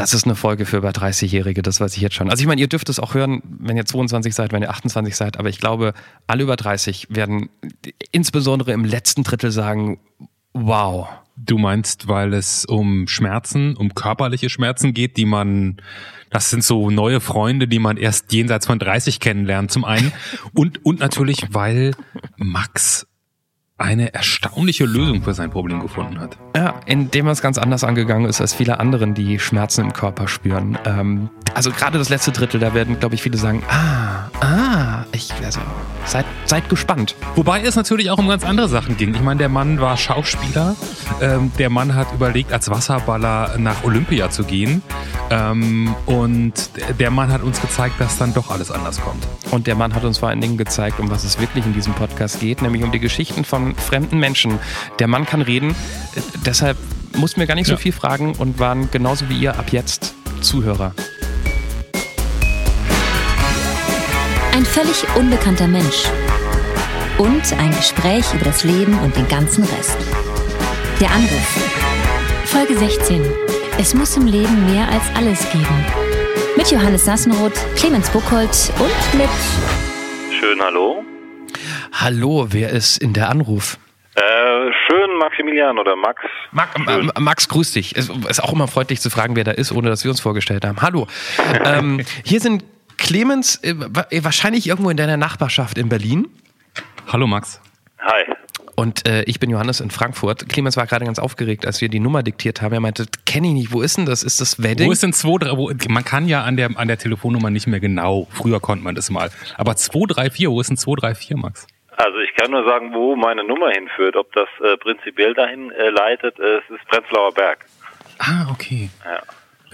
Das ist eine Folge für über 30-Jährige, das weiß ich jetzt schon. Also ich meine, ihr dürft es auch hören, wenn ihr 22 seid, wenn ihr 28 seid, aber ich glaube, alle über 30 werden insbesondere im letzten Drittel sagen, wow. Du meinst, weil es um Schmerzen, um körperliche Schmerzen geht, die man, das sind so neue Freunde, die man erst jenseits von 30 kennenlernt, zum einen. Und, und natürlich, weil Max eine erstaunliche Lösung für sein Problem gefunden hat. Ja, indem er es ganz anders angegangen ist als viele anderen, die Schmerzen im Körper spüren. Ähm, also gerade das letzte Drittel, da werden, glaube ich, viele sagen, ah, ah, ich, also, seid, seid gespannt. Wobei es natürlich auch um ganz andere Sachen ging. Ich meine, der Mann war Schauspieler, ähm, der Mann hat überlegt, als Wasserballer nach Olympia zu gehen ähm, und der Mann hat uns gezeigt, dass dann doch alles anders kommt. Und der Mann hat uns vor allen Dingen gezeigt, um was es wirklich in diesem Podcast geht, nämlich um die Geschichten von fremden Menschen. Der Mann kann reden, deshalb mussten wir gar nicht so viel fragen und waren genauso wie ihr ab jetzt Zuhörer. Ein völlig unbekannter Mensch. Und ein Gespräch über das Leben und den ganzen Rest. Der Anruf. Folge 16. Es muss im Leben mehr als alles geben. Mit Johannes Sassenroth, Clemens Buchholz und mit. Schön, hallo. Hallo, wer ist in der Anruf? Äh, schön Maximilian oder Max. Max, äh, Max, grüß dich. Es ist auch immer freundlich zu fragen, wer da ist, ohne dass wir uns vorgestellt haben. Hallo. ähm, hier sind Clemens, äh, wahrscheinlich irgendwo in deiner Nachbarschaft in Berlin. Hallo Max. Hi. Und äh, ich bin Johannes in Frankfurt. Clemens war gerade ganz aufgeregt, als wir die Nummer diktiert haben. Er meinte, kenne ich nicht, wo ist denn das? Ist das Wedding? Wo ist denn 2, wo, man kann ja an der, an der Telefonnummer nicht mehr genau. Früher konnte man das mal. Aber 234, wo ist denn 234, Max? Also ich kann nur sagen, wo meine Nummer hinführt. Ob das äh, prinzipiell dahin äh, leitet, äh, es ist Prenzlauer Berg. Ah, okay. Ja.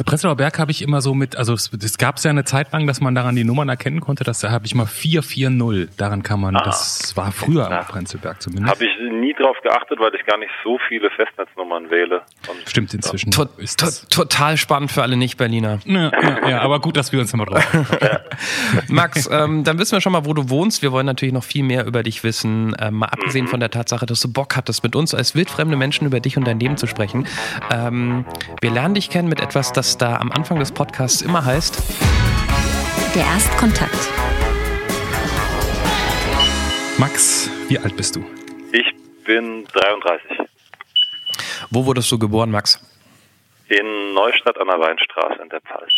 Prenzlauer Berg habe ich immer so mit, also es, es gab ja eine Zeit lang, dass man daran die Nummern erkennen konnte, dass da habe ich mal 440, daran kann man, ah, das war früher am Prenzlberg zumindest. Habe ich nie drauf geachtet, weil ich gar nicht so viele Festnetznummern wähle. Und Stimmt inzwischen. To to total spannend für alle Nicht-Berliner. Ja, ja, ja, aber gut, dass wir uns nochmal drauf Max, ähm, dann wissen wir schon mal, wo du wohnst. Wir wollen natürlich noch viel mehr über dich wissen, ähm, mal abgesehen mhm. von der Tatsache, dass du Bock hattest, mit uns als wildfremde Menschen über dich und dein Leben zu sprechen. Ähm, wir lernen dich kennen mit etwas, das das da am Anfang des Podcasts immer heißt. Der Erstkontakt. Max, wie alt bist du? Ich bin 33. Wo wurdest du geboren, Max? In Neustadt an der Weinstraße in der Pfalz.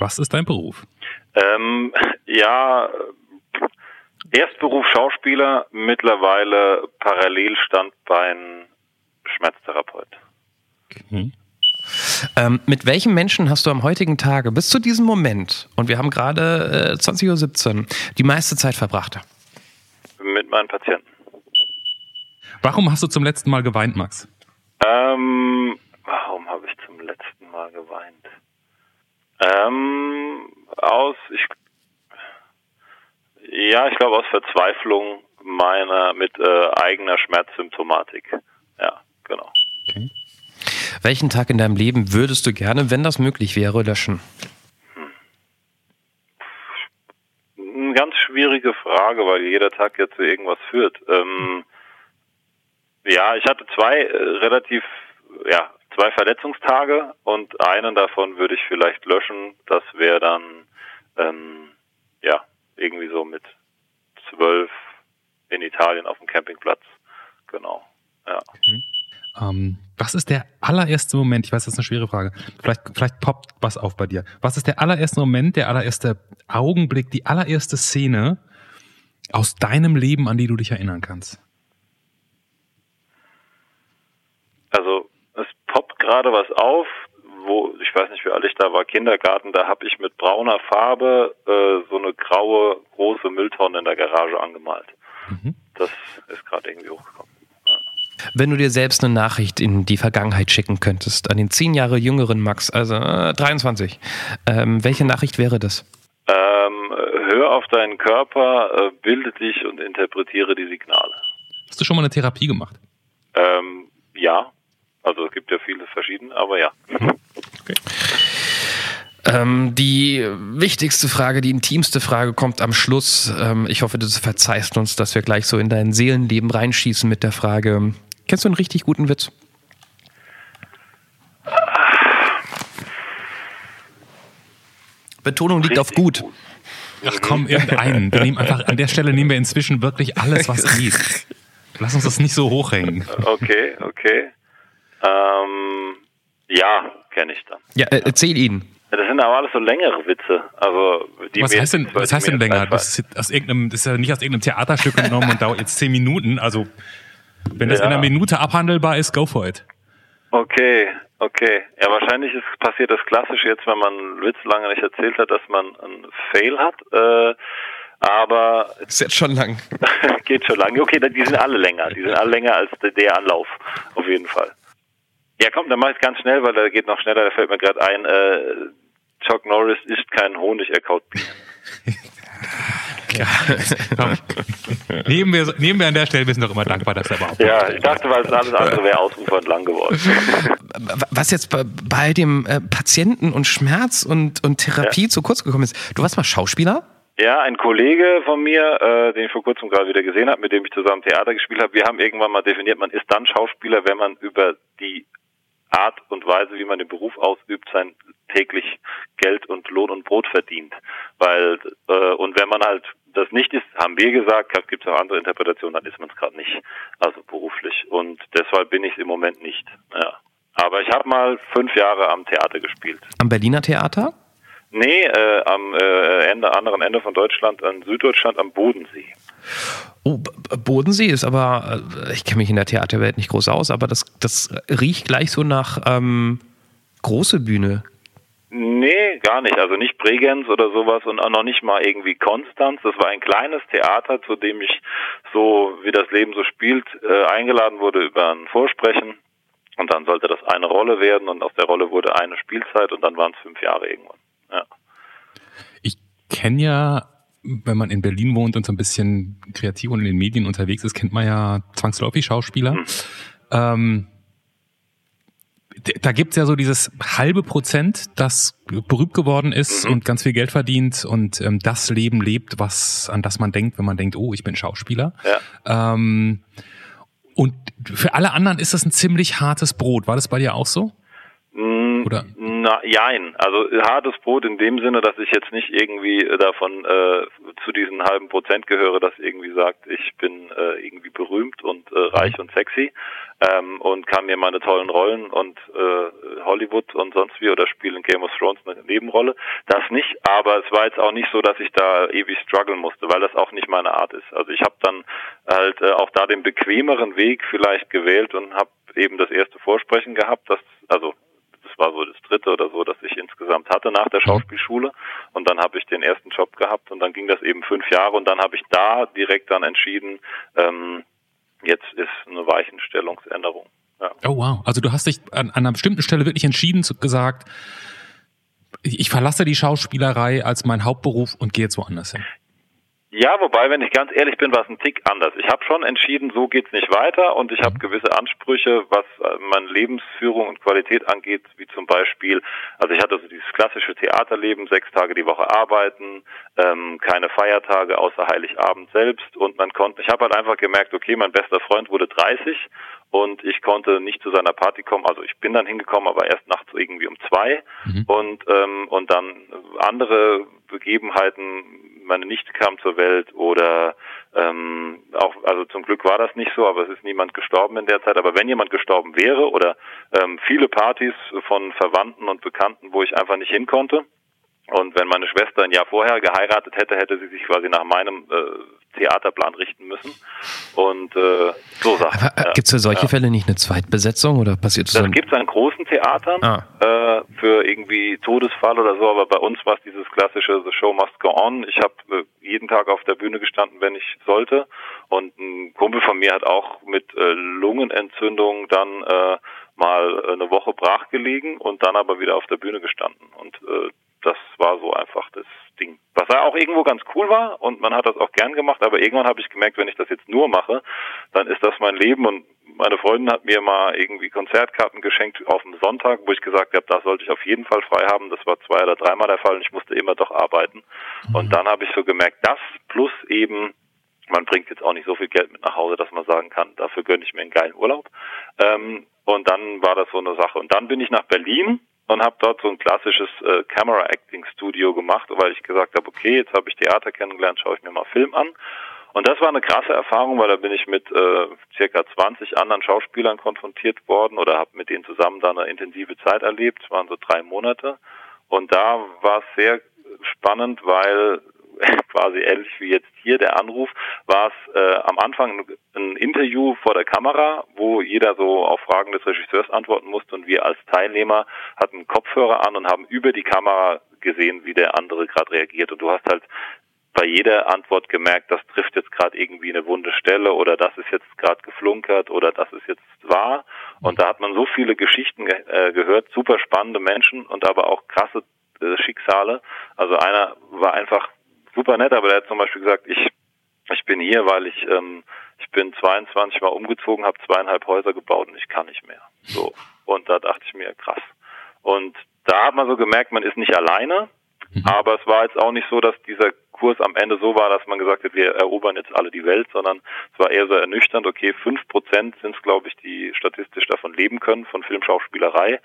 Was ist dein Beruf? Ähm, ja, Erstberuf Schauspieler, mittlerweile Parallelstandbein Schmerztherapeut. Okay. Ähm, mit welchen Menschen hast du am heutigen Tage bis zu diesem Moment, und wir haben gerade äh, 20.17 Uhr, die meiste Zeit verbracht? Mit meinen Patienten. Warum hast du zum letzten Mal geweint, Max? Ähm, warum habe ich zum letzten Mal geweint? Ähm, aus, ich, ja, ich glaube aus Verzweiflung meiner mit äh, eigener Schmerzsymptomatik. Ja, genau. Okay. Welchen Tag in deinem Leben würdest du gerne, wenn das möglich wäre, löschen? Eine ganz schwierige Frage, weil jeder Tag ja zu irgendwas führt. Ähm, ja, ich hatte zwei äh, relativ, ja, zwei Verletzungstage und einen davon würde ich vielleicht löschen. Das wäre dann, ähm, ja, irgendwie so mit zwölf in Italien auf dem Campingplatz. Genau, ja. Mhm. Ähm, was ist der allererste Moment? Ich weiß, das ist eine schwere Frage. Vielleicht, vielleicht poppt was auf bei dir. Was ist der allererste Moment, der allererste Augenblick, die allererste Szene aus deinem Leben, an die du dich erinnern kannst? Also es poppt gerade was auf, wo ich weiß nicht, wie alt ich da war, Kindergarten. Da habe ich mit brauner Farbe äh, so eine graue große Mülltonne in der Garage angemalt. Mhm. Das ist gerade irgendwie hochgekommen. Wenn du dir selbst eine Nachricht in die Vergangenheit schicken könntest, an den zehn Jahre jüngeren Max, also äh, 23, ähm, welche Nachricht wäre das? Ähm, hör auf deinen Körper, äh, bilde dich und interpretiere die Signale. Hast du schon mal eine Therapie gemacht? Ähm, ja. Also es gibt ja viele verschiedene, aber ja. Okay. Ähm, die wichtigste Frage, die intimste Frage kommt am Schluss. Ähm, ich hoffe, du verzeihst uns, dass wir gleich so in dein Seelenleben reinschießen mit der Frage, Kennst du einen richtig guten Witz? Betonung liegt auf gut. Ach komm, irgendeinen. Wir nehmen einfach, an der Stelle nehmen wir inzwischen wirklich alles, was geht. Lass uns das nicht so hochhängen. Okay, okay. Ähm, ja, kenne ich dann. Ja, äh, erzähl ihn. Das sind aber alles so längere Witze. Also, die Was mir heißt denn, was heißt denn länger? Das ist, aus irgendeinem, das ist ja nicht aus irgendeinem Theaterstück genommen und dauert jetzt zehn Minuten. Also, wenn das Ja. in einer Minute abhandelbar ist, go for it. Okay, okay. Ja, wahrscheinlich ist passiert das Klassische jetzt, wenn man einen Witz lange nicht erzählt hat, dass man einen Fail hat. Äh, aber Ist jetzt schon lang. geht schon lange. Okay, die sind alle länger. Die sind alle länger als der, Anlauf. Auf jeden Fall. Ja, komm, dann mach ich ganz schnell, weil der geht noch schneller. Da fällt mir gerade ein. Äh, Chuck Norris isst keinen Honig, er kaut Komm. nehmen, wir, nehmen wir an der Stelle, wir sind doch immer dankbar, dass er überhaupt Ja, ich dachte, weil alles andere wäre ausufernd lang geworden. Was jetzt bei, bei dem äh, Patienten und Schmerz und, und Therapie zu kurz gekommen ist. Du warst mal Schauspieler? Ja, ein Kollege von mir, äh, den ich vor kurzem gerade wieder gesehen habe, mit dem ich zusammen Theater gespielt habe, wir haben irgendwann mal definiert, man ist dann Schauspieler, wenn man über die Art und Weise, wie man den Beruf ausübt, sein täglich Geld und Lohn und Brot verdient. Weil äh, und wenn man halt das nicht ist, haben wir gesagt, gibt es auch andere Interpretationen, dann ist man es gerade nicht, also beruflich. Und deshalb bin ich im Moment nicht. Ja. Aber ich habe mal fünf Jahre am Theater gespielt. Am Berliner Theater? Nee, äh, am äh, Ende, anderen Ende von Deutschland, an Süddeutschland, am Bodensee. Oh, Bodensee ist aber, äh, ich kenne mich in der Theaterwelt nicht groß aus, aber das, das riecht gleich so nach ähm, große Bühne. Nee, gar nicht. Also nicht Bregenz oder sowas und auch noch nicht mal irgendwie Konstanz. Das war ein kleines Theater, zu dem ich so, wie das Leben so spielt, äh, eingeladen wurde über ein Vorsprechen. Und dann sollte das eine Rolle werden und aus der Rolle wurde eine Spielzeit und dann waren es fünf Jahre irgendwann. Ich kenne ja, wenn man in Berlin wohnt und so ein bisschen kreativ und in den Medien unterwegs ist, kennt man ja zwangsläufig Schauspieler. Ähm, d- da gibt's ja so dieses halbe Prozent, das berühmt geworden ist und ganz viel Geld verdient und ähm, das Leben lebt, was an das man denkt, wenn man denkt, oh, ich bin Schauspieler. Ja. Ähm, und für alle anderen ist das ein ziemlich hartes Brot. War das bei dir auch so? Mm, Oder? Na, jein. Also hartes Brot in dem Sinne, dass ich jetzt nicht irgendwie äh, davon äh, zu diesen halben Prozent gehöre, das irgendwie sagt, ich bin äh, irgendwie berühmt und äh, reich und sexy ähm, und kann mir meine tollen Rollen und äh, Hollywood und sonst wie oder spiele in Game of Thrones eine Nebenrolle. Das nicht, aber es war jetzt auch nicht so, dass ich da ewig strugglen musste, weil das auch nicht meine Art ist. Also ich habe dann halt äh, auch da den bequemeren Weg vielleicht gewählt und habe eben das erste Vorsprechen gehabt, das also war so das dritte oder so, das ich insgesamt hatte nach der Schauspielschule. Und dann habe ich den ersten Job gehabt und dann ging das eben fünf Jahre und dann habe ich da direkt dann entschieden, ähm, jetzt ist eine Weichenstellungsänderung. Ja. Oh wow. Also du hast dich an, an einer bestimmten Stelle wirklich entschieden, zu, gesagt, ich, ich verlasse die Schauspielerei als mein Hauptberuf und gehe jetzt woanders hin. Ja, wobei, wenn ich ganz ehrlich bin, war es ein Tick anders. Ich habe schon entschieden, so geht's nicht weiter und ich habe gewisse Ansprüche, was äh, meine Lebensführung und Qualität angeht, wie zum Beispiel, also ich hatte so dieses klassische Theaterleben, sechs Tage die Woche arbeiten, ähm, keine Feiertage außer Heiligabend selbst und man konnte, ich habe halt einfach gemerkt, okay, mein bester Freund wurde 30 und ich konnte nicht zu seiner Party kommen. Also ich bin dann hingekommen, aber erst nachts irgendwie um zwei und ähm, und dann andere Begebenheiten. Meine Nichte kam zur Welt oder ähm, auch also zum Glück war das nicht so, aber es ist niemand gestorben in der Zeit. Aber wenn jemand gestorben wäre oder ähm, viele Partys von Verwandten und Bekannten, wo ich einfach nicht hin konnte. Und wenn meine Schwester ein Jahr vorher geheiratet hätte, hätte sie sich quasi nach meinem äh, Theaterplan richten müssen. Und äh, so Sachen. Aber äh, ja. gibt es für solche Fälle nicht eine Zweitbesetzung oder passiert das Das dann? gibt es an großen Theatern Ah. äh, für irgendwie Todesfall oder so, aber bei uns war es dieses klassische The Show Must Go On. Ich habe äh, jeden Tag auf der Bühne gestanden, wenn ich sollte. Und ein Kumpel von mir hat auch mit äh, Lungenentzündung dann äh, mal eine Woche brach gelegen und dann aber wieder auf der Bühne gestanden. Und äh, das war so einfach das Ding. Was ja auch irgendwo ganz cool war und man hat das auch gern gemacht, aber irgendwann habe ich gemerkt, wenn ich das jetzt nur mache, dann ist das mein Leben und meine Freundin hat mir mal irgendwie Konzertkarten geschenkt auf dem Sonntag, wo ich gesagt habe, da sollte ich auf jeden Fall frei haben. Das war zwei oder dreimal der Fall und ich musste immer doch arbeiten. Und dann habe ich so gemerkt, das plus eben man bringt jetzt auch nicht so viel Geld mit nach Hause, dass man sagen kann, dafür gönne ich mir einen geilen Urlaub. Ähm, und dann war das so eine Sache. Und dann bin ich nach Berlin und habe dort so ein klassisches äh, Camera Acting Studio gemacht, weil ich gesagt habe, okay, jetzt habe ich Theater kennengelernt, schaue ich mir mal Film an. Und das war eine krasse Erfahrung, weil da bin ich mit äh, circa 20 anderen Schauspielern konfrontiert worden oder habe mit denen zusammen da eine intensive Zeit erlebt. Es waren so drei Monate. Und da war es sehr spannend, weil quasi ähnlich wie jetzt hier der Anruf, war es äh, am Anfang ein Interview vor der Kamera, wo jeder so auf Fragen des Regisseurs antworten musste und wir als Teilnehmer hatten Kopfhörer an und haben über die Kamera gesehen, wie der andere gerade reagiert. Und du hast halt bei jeder Antwort gemerkt, das trifft jetzt gerade irgendwie eine wunde Stelle oder das ist jetzt gerade geflunkert oder das ist jetzt wahr. Und da hat man so viele Geschichten ge äh, gehört, super spannende Menschen und aber auch krasse äh, Schicksale. Also einer war einfach super nett, aber der hat zum Beispiel gesagt, ich ich bin hier, weil ich ähm, ich bin 22 Mal umgezogen, habe zweieinhalb Häuser gebaut und ich kann nicht mehr. So und da dachte ich mir krass. Und da hat man so gemerkt, man ist nicht alleine, mhm. aber es war jetzt auch nicht so, dass dieser Kurs am Ende so war, dass man gesagt hat, wir erobern jetzt alle die Welt, sondern es war eher so ernüchternd, okay, fünf Prozent sind es, glaube ich, die statistisch davon leben können, von Filmschauspielerei.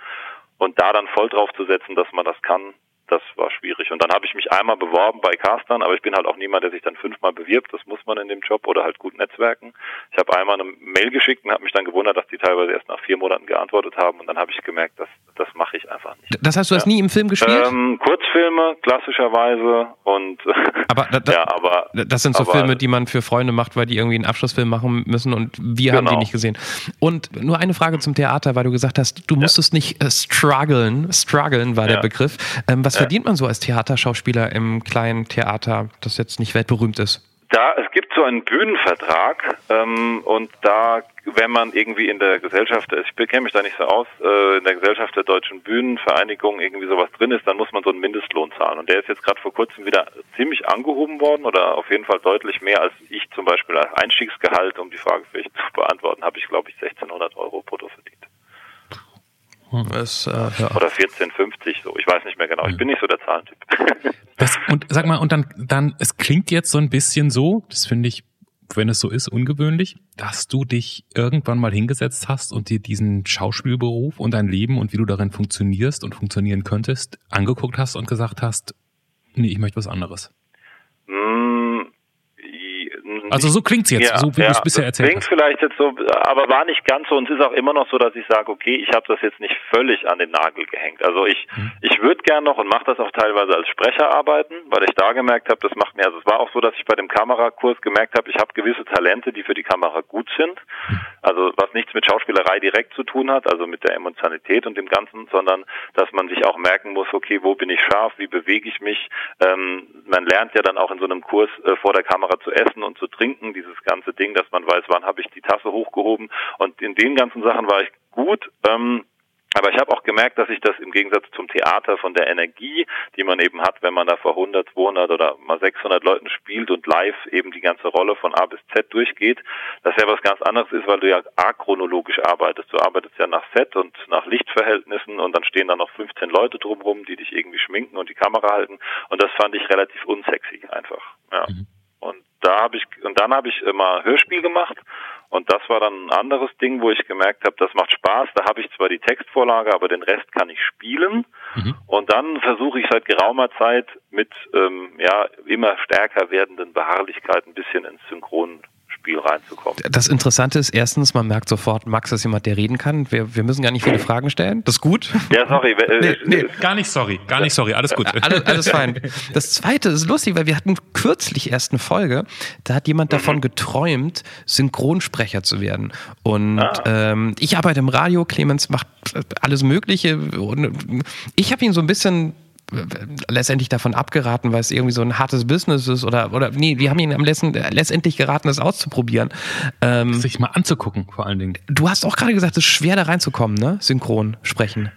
Und da dann voll drauf zu setzen, dass man das kann, das war schwierig. Und dann habe ich mich einmal beworben bei Castern, aber ich bin halt auch niemand, der sich dann fünfmal bewirbt. Das muss man in dem Job oder halt gut netzwerken. Ich habe einmal eine Mail geschickt und habe mich dann gewundert, dass die teilweise erst nach vier Monaten geantwortet haben. Und dann habe ich gemerkt, dass das mache ich einfach nicht. Das heißt, du ja. hast nie im Film gespielt? Ähm, Kurzfilme klassischerweise und aber da, da, ja, aber das sind so aber, Filme, die man für Freunde macht, weil die irgendwie einen Abschlussfilm machen müssen und wir genau. haben die genau. nicht gesehen. Und nur eine Frage zum Theater, weil du gesagt hast, du musstest ja. nicht äh, strugglen. Strugglen war der Begriff. Ähm, was verdient man so als Theaterschauspieler im kleinen Theater, das jetzt nicht weltberühmt ist? Da, es gibt so einen Bühnenvertrag ähm, und da, wenn man irgendwie in der Gesellschaft, ich kenne mich da nicht so aus, äh, in der Gesellschaft der deutschen Bühnenvereinigung irgendwie sowas drin ist, dann muss man so einen Mindestlohn zahlen. Und der ist jetzt gerade vor kurzem wieder ziemlich angehoben worden oder auf jeden Fall deutlich mehr als ich zum Beispiel als Einstiegsgehalt, um die Frage vielleicht zu beantworten, habe ich glaube ich 1600 Euro brutto verdient. Das, äh, ja. Oder 1450, so. Ich weiß nicht mehr genau. Ich bin nicht so der Zahlentyp. Das, und sag mal, und dann, dann, es klingt jetzt so ein bisschen so, das finde ich, wenn es so ist, ungewöhnlich, dass du dich irgendwann mal hingesetzt hast und dir diesen Schauspielberuf und dein Leben und wie du darin funktionierst und funktionieren könntest, angeguckt hast und gesagt hast, nee, ich möchte was anderes. Also so klingt's jetzt, ja, so wie ja, du es bisher erzählt klingt hast. Vielleicht jetzt so, aber war nicht ganz so und es ist auch immer noch so, dass ich sage, okay, ich habe das jetzt nicht völlig an den Nagel gehängt. Also ich mhm. ich würde gern noch und mache das auch teilweise als Sprecher arbeiten, weil ich da gemerkt habe, das macht mir, also es war auch so, dass ich bei dem Kamerakurs gemerkt habe, ich habe gewisse Talente, die für die Kamera gut sind. Mhm. Also was nichts mit Schauspielerei direkt zu tun hat, also mit der Emotionalität und dem Ganzen, sondern dass man sich auch merken muss, okay, wo bin ich scharf, wie bewege ich mich. Ähm, man lernt ja dann auch in so einem Kurs äh, vor der Kamera zu essen und zu trinken, dieses ganze Ding, dass man weiß, wann habe ich die Tasse hochgehoben. Und in den ganzen Sachen war ich gut. Ähm, aber ich habe auch gemerkt, dass ich das im Gegensatz zum Theater von der Energie, die man eben hat, wenn man da vor 100, 200 oder mal 600 Leuten spielt und live eben die ganze Rolle von A bis Z durchgeht, dass ja was ganz anderes ist, weil du ja achronologisch arbeitest. Du arbeitest ja nach Set und nach Lichtverhältnissen und dann stehen da noch 15 Leute drumherum, die dich irgendwie schminken und die Kamera halten. Und das fand ich relativ unsexy einfach. Ja. Mhm. Und da habe ich und dann habe ich immer Hörspiel gemacht und das war dann ein anderes Ding, wo ich gemerkt habe, das macht Spaß. Da habe ich zwar die Textvorlage, aber den Rest kann ich spielen. Mhm. Und dann versuche ich seit geraumer Zeit mit ähm, ja immer stärker werdenden Beharrlichkeit ein bisschen ins Synchron Spiel reinzukommen. Das Interessante ist erstens, man merkt sofort, Max ist jemand, der reden kann. Wir, wir müssen gar nicht viele Fragen stellen. Das ist gut. Ja, sorry. Äh, nee, nee, gar nicht sorry. Gar nicht sorry. Alles gut. Alles, alles fein. Das zweite ist lustig, weil wir hatten kürzlich erst eine Folge, da hat jemand mhm. davon geträumt, Synchronsprecher zu werden. Und ah. ähm, ich arbeite im Radio, Clemens macht alles Mögliche. Und ich habe ihn so ein bisschen letztendlich davon abgeraten, weil es irgendwie so ein hartes Business ist oder oder nee, wir haben ihn am letzten, letztendlich geraten, das auszuprobieren. Ähm, Sich mal anzugucken, vor allen Dingen. Du hast auch gerade gesagt, es ist schwer da reinzukommen, ne? Synchron sprechen.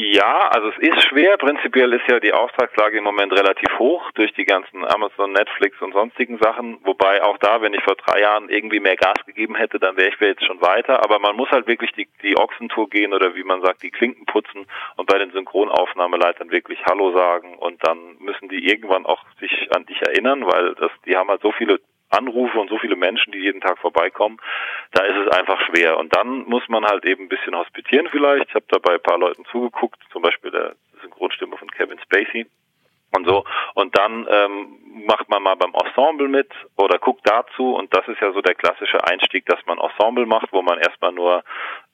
Ja, also es ist schwer. Prinzipiell ist ja die Auftragslage im Moment relativ hoch durch die ganzen Amazon, Netflix und sonstigen Sachen. Wobei auch da, wenn ich vor drei Jahren irgendwie mehr Gas gegeben hätte, dann wäre ich jetzt schon weiter. Aber man muss halt wirklich die, die Ochsentour gehen oder wie man sagt, die Klinken putzen und bei den Synchronaufnahmeleitern wirklich Hallo sagen und dann müssen die irgendwann auch sich an dich erinnern, weil das, die haben halt so viele Anrufe und so viele Menschen, die jeden Tag vorbeikommen, da ist es einfach schwer. Und dann muss man halt eben ein bisschen hospitieren vielleicht. Ich habe da bei ein paar Leuten zugeguckt, zum Beispiel der Synchronstimme von Kevin Spacey und so. Und dann ähm, macht man mal beim Ensemble mit oder guckt dazu. Und das ist ja so der klassische Einstieg, dass man Ensemble macht, wo man erstmal nur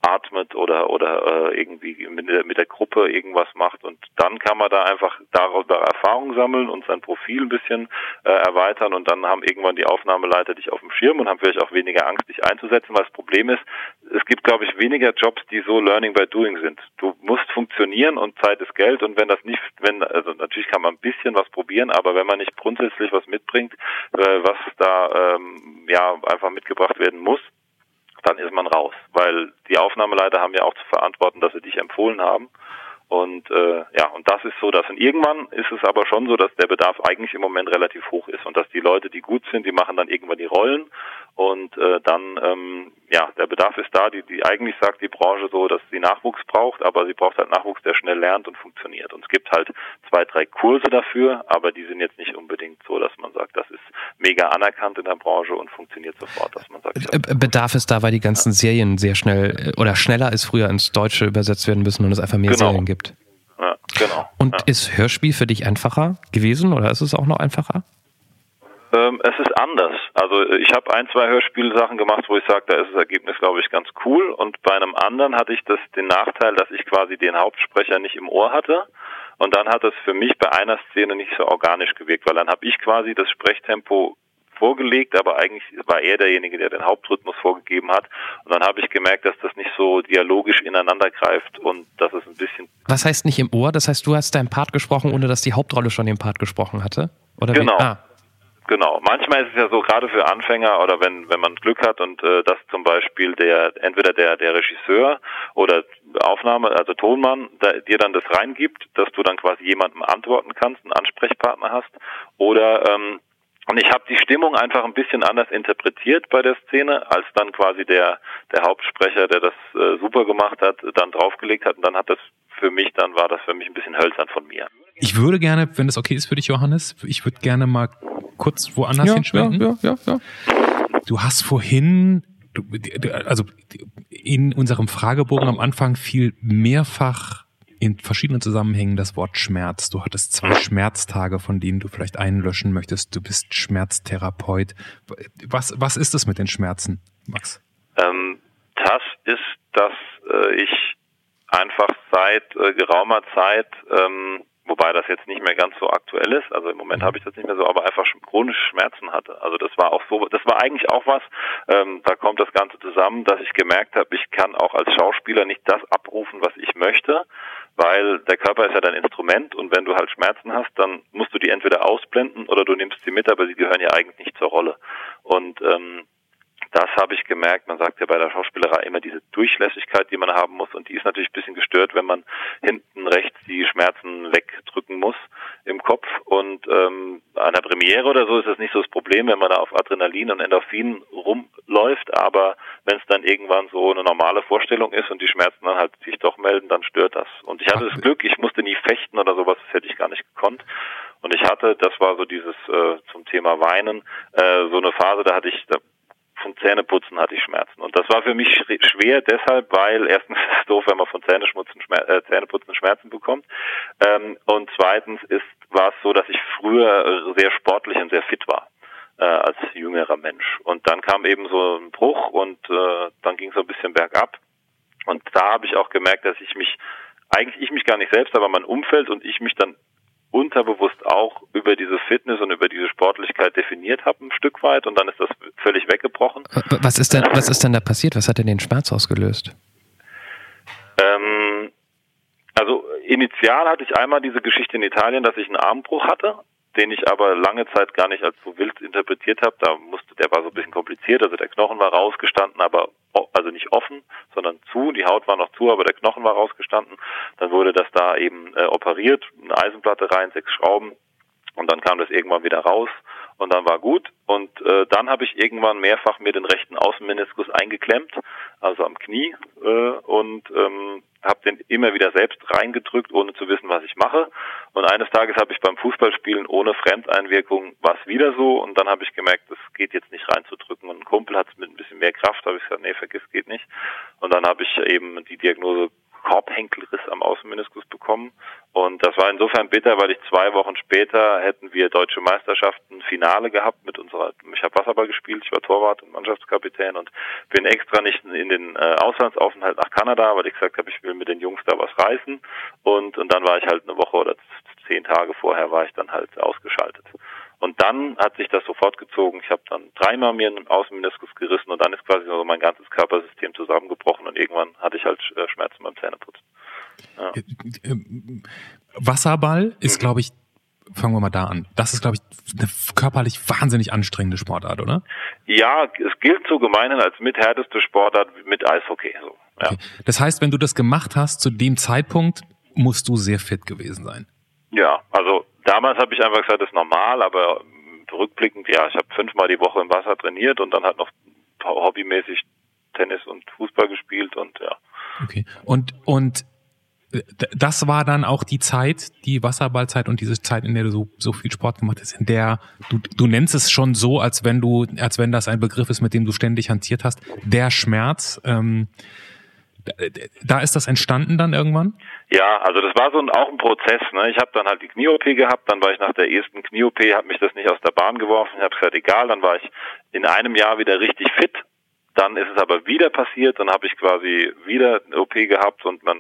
atmet oder oder äh, irgendwie mit der, mit der Gruppe irgendwas macht. Und dann kann man da einfach darüber Erfahrung sammeln und sein Profil ein bisschen äh, erweitern. Und dann haben irgendwann die Aufnahmeleiter dich auf dem Schirm und haben vielleicht auch weniger Angst, dich einzusetzen, weil das Problem ist, es gibt glaube ich weniger Jobs, die so Learning by Doing sind. Du musst funktionieren und Zeit ist Geld. Und wenn das nicht, wenn also natürlich kann man ein bisschen was probieren, aber wenn man nicht grundsätzlich was mitbringt, äh, was da ähm, ja einfach mitgebracht werden muss, dann ist man raus. Weil die Aufnahmeleiter haben ja auch zu verantworten, dass sie dich empfohlen haben. Und äh, ja, und das ist so, dass und irgendwann ist es aber schon so, dass der Bedarf eigentlich im Moment relativ hoch ist und dass die Leute, die gut sind, die machen dann irgendwann die Rollen und äh, dann ähm, ja, der Bedarf ist da. Die, die eigentlich sagt die Branche so, dass sie Nachwuchs braucht, aber sie braucht halt Nachwuchs, der schnell lernt und funktioniert. Und es gibt halt zwei, drei Kurse dafür, aber die sind jetzt nicht unbedingt so, dass man sagt, das ist mega anerkannt in der Branche und funktioniert sofort, dass man sagt. Ja. Äh, Bedarf ist da, weil die ganzen Serien sehr schnell äh, oder schneller als früher ins Deutsche übersetzt werden müssen und es einfach mehr genau. Serien gibt. Ja, genau. Und ja. ist Hörspiel für dich einfacher gewesen oder ist es auch noch einfacher? Ähm, es ist anders. Also ich habe ein, zwei Hörspielsachen gemacht, wo ich sage, da ist das Ergebnis, glaube ich, ganz cool. Und bei einem anderen hatte ich das den Nachteil, dass ich quasi den Hauptsprecher nicht im Ohr hatte. Und dann hat es für mich bei einer Szene nicht so organisch gewirkt, weil dann habe ich quasi das Sprechtempo vorgelegt, aber eigentlich war er derjenige, der den Hauptrhythmus vorgegeben hat. Und dann habe ich gemerkt, dass das nicht so dialogisch ineinander greift und dass es ein bisschen. Was heißt nicht im Ohr? Das heißt, du hast deinen Part gesprochen, ohne dass die Hauptrolle schon den Part gesprochen hatte? Oder genau. Wie? Ah. Genau. Manchmal ist es ja so, gerade für Anfänger oder wenn, wenn man Glück hat und äh, dass zum Beispiel der, entweder der, der Regisseur oder Aufnahme, also Tonmann, der, dir dann das reingibt, dass du dann quasi jemandem antworten kannst, einen Ansprechpartner hast. Oder ähm, und ich habe die Stimmung einfach ein bisschen anders interpretiert bei der Szene, als dann quasi der, der Hauptsprecher, der das äh, super gemacht hat, dann draufgelegt hat. Und dann hat das für mich, dann war das für mich ein bisschen hölzern von mir. Ich würde gerne, wenn das okay ist für dich, Johannes, ich würde gerne mal kurz woanders ja, hinschwenken. Ja, ja, ja, ja. Du hast vorhin, du, also in unserem Fragebogen am Anfang fiel mehrfach in verschiedenen Zusammenhängen das Wort Schmerz. Du hattest zwei Schmerztage, von denen du vielleicht einen löschen möchtest. Du bist Schmerztherapeut. Was, was ist es mit den Schmerzen, Max? Ähm, das ist, dass äh, ich einfach seit äh, geraumer Zeit ähm, wobei das jetzt nicht mehr ganz so aktuell ist. Also im Moment habe ich das nicht mehr so, aber einfach chronische Schmerzen hatte. Also das war auch so, das war eigentlich auch was. Ähm, da kommt das Ganze zusammen, dass ich gemerkt habe, ich kann auch als Schauspieler nicht das abrufen, was ich möchte, weil der Körper ist ja dein Instrument und wenn du halt Schmerzen hast, dann musst du die entweder ausblenden oder du nimmst sie mit, aber sie gehören ja eigentlich nicht zur Rolle. Und ähm, das habe ich gemerkt. Man sagt ja bei der Schauspielerei immer diese Durchlässigkeit, die man haben muss. Und die ist natürlich ein bisschen gestört, wenn man hinten rechts die Schmerzen wegdrücken muss im Kopf. Und ähm, an Premiere oder so ist das nicht so das Problem, wenn man da auf Adrenalin und Endorphin rumläuft. Aber wenn es dann irgendwann so eine normale Vorstellung ist und die Schmerzen dann halt sich doch melden, dann stört das. Und ich hatte das Glück, ich musste nie fechten oder sowas, das hätte ich gar nicht gekonnt. Und ich hatte, das war so dieses äh, zum Thema Weinen, äh, so eine Phase, da hatte ich, da vom Zähneputzen hatte ich Schmerzen. Und das war für mich schwer deshalb, weil erstens ist es doof, wenn man von Zähneschmutzen, Schmer äh, Zähneputzen Schmerzen bekommt. Ähm, und zweitens ist, war es so, dass ich früher sehr sportlich und sehr fit war äh, als jüngerer Mensch. Und dann kam eben so ein Bruch und äh, dann ging es so ein bisschen bergab. Und da habe ich auch gemerkt, dass ich mich, eigentlich ich mich gar nicht selbst, aber mein Umfeld und ich mich dann unterbewusst auch über diese Fitness und über diese Sportlichkeit definiert habe, ein Stück weit, und dann ist das völlig weggebrochen. Was ist denn, was ist denn da passiert? Was hat denn den Schmerz ausgelöst? Ähm, also initial hatte ich einmal diese Geschichte in Italien, dass ich einen Armbruch hatte den ich aber lange Zeit gar nicht als so wild interpretiert habe. Da musste, der war so ein bisschen kompliziert, also der Knochen war rausgestanden, aber also nicht offen, sondern zu. Die Haut war noch zu, aber der Knochen war rausgestanden. Dann wurde das da eben äh, operiert, eine Eisenplatte rein, sechs Schrauben und dann kam das irgendwann wieder raus und dann war gut. Und äh, dann habe ich irgendwann mehrfach mir den rechten Außenmeniskus eingeklemmt, also am Knie, äh, und ähm, habe den immer wieder selbst reingedrückt, ohne zu wissen, was ich mache. Und eines Tages habe ich beim Fußballspielen ohne Fremdeinwirkung war es wieder so und dann habe ich gemerkt, das geht jetzt nicht reinzudrücken. Und ein Kumpel hat es mit ein bisschen mehr Kraft, habe ich gesagt, nee, vergiss, geht nicht. Und dann habe ich eben die Diagnose Korbhenkelriss am Außenmeniskus bekommen. Und das war insofern bitter, weil ich zwei Wochen später hätten wir deutsche Meisterschaften Finale gehabt mit unserer, ich habe Wasserball gespielt, ich war Torwart und Mannschaftskapitän und bin extra nicht in den äh, Auslandsaufenthalt nach Kanada, weil ich gesagt habe, ich will mit den Jungs da was reißen. Und, und dann war ich halt eine Woche oder zehn Tage vorher war ich dann halt ausgeschaltet. Und dann hat sich das so fortgezogen. Ich habe dann dreimal mir einen Außenmeniskus gerissen und dann ist quasi so mein ganzes Körpersystem zusammengebrochen und irgendwann hatte ich halt äh, Schmerzen beim Zähneputzen. Ja. Äh, äh, Wasserball ist, glaube ich, fangen wir mal da an. Das ist, glaube ich, eine körperlich wahnsinnig anstrengende Sportart, oder? Ja, es gilt so gemeinhin als mithärteste Sportart mit Eishockey. So. Ja. Okay. Das heißt, wenn du das gemacht hast, zu dem Zeitpunkt musst du sehr fit gewesen sein. Ja, also damals habe ich einfach gesagt, das ist normal, aber rückblickend, ja, ich habe fünfmal die Woche im Wasser trainiert und dann halt noch hobbymäßig Tennis und Fußball gespielt und ja. Okay. Und und das war dann auch die Zeit, die Wasserballzeit und diese Zeit, in der du so, so viel Sport gemacht hast, in der du, du nennst es schon so, als wenn du, als wenn das ein Begriff ist, mit dem du ständig hantiert hast, der Schmerz. Ähm, da ist das entstanden dann irgendwann? Ja, also das war so ein, auch ein Prozess. Ne? Ich habe dann halt die Knie-OP gehabt, dann war ich nach der ersten Knie-OP, habe mich das nicht aus der Bahn geworfen, ich habe gesagt, egal, dann war ich in einem Jahr wieder richtig fit. Dann ist es aber wieder passiert, dann habe ich quasi wieder eine OP gehabt und man